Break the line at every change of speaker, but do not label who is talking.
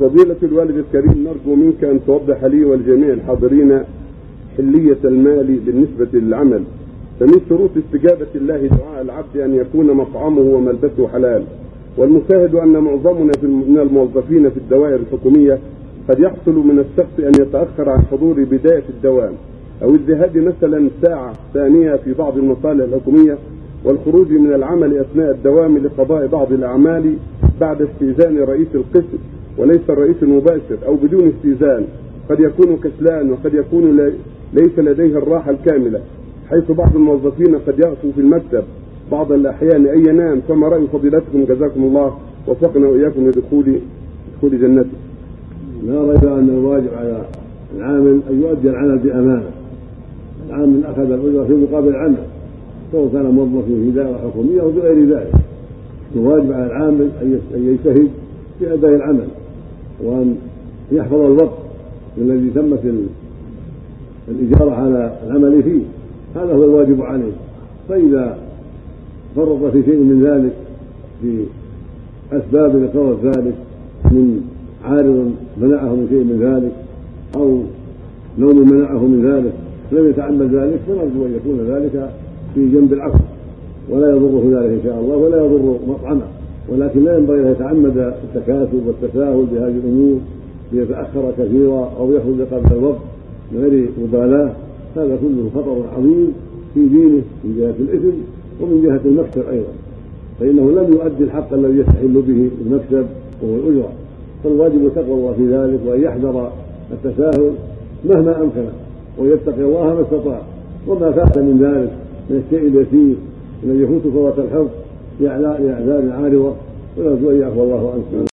فضيلة الوالد الكريم نرجو منك أن توضح لي ولجميع الحاضرين حلية المال بالنسبة للعمل. فمن شروط استجابة الله دعاء العبد أن يكون مطعمه وملبسه حلال. والمشاهد أن معظمنا من الموظفين في الدوائر الحكومية قد يحصل من الشخص أن يتأخر عن حضور بداية الدوام أو الذهاب مثلا ساعة ثانية في بعض المصالح الحكومية والخروج من العمل أثناء الدوام لقضاء بعض الأعمال بعد استئذان رئيس القسم وليس الرئيس المباشر أو بدون استئذان. قد يكون كسلان وقد يكون ليس لديه الراحة الكاملة حيث بعض الموظفين قد يغفو في المكتب بعض الأحيان أي ينام. فما رأي فضيلتكم؟ جزاكم الله وفقنا وإياكم لدخول دخول جنته.
لا ريب أن الواجب على العامل أن يؤدي العمل بأمانة العامل أخذ الأجرة في مقابل العمل سواء كان موظفا في دائرة حكومية أو بغير ذلك. الواجب على العامل أن يجتهد في أداء العمل وأن يحفظ الوقت الذي تمت الإجارة على العمل فيه. هذا هو الواجب عليه. فإذا فرط في شيء من ذلك في أسباب لقرر ذلك من عارض منعه من شيء من ذلك أو نوم منعه من ذلك لم يتعمد ذلك فنرجو أن يكون ذلك في جنب العفو. ولا يضره ذلك إن شاء الله ولا يضر مطعمه. ولكن لا ينبغي أن يتعمد التكاسل والتساهل بهذه الأمور ليتأخر كثيرا أو يخرج قبل الوقت من غير مبالاة. هذا كله خطر عظيم في دينه من جهة الإثم ومن جهة المكسب أيضا. فإنه لم يؤدي الحق الذي يستحل به المكسب وهو الأجرة. فالواجب تقوى الله في ذلك وأن يحذر التساهل مهما أمكنه ويتقي الله ما استطاع. وما فات من ذلك من الشيء اليسير الذي يفوت فوات الحظ لأعذار عارضة ونرجو أن يعفو الله عنه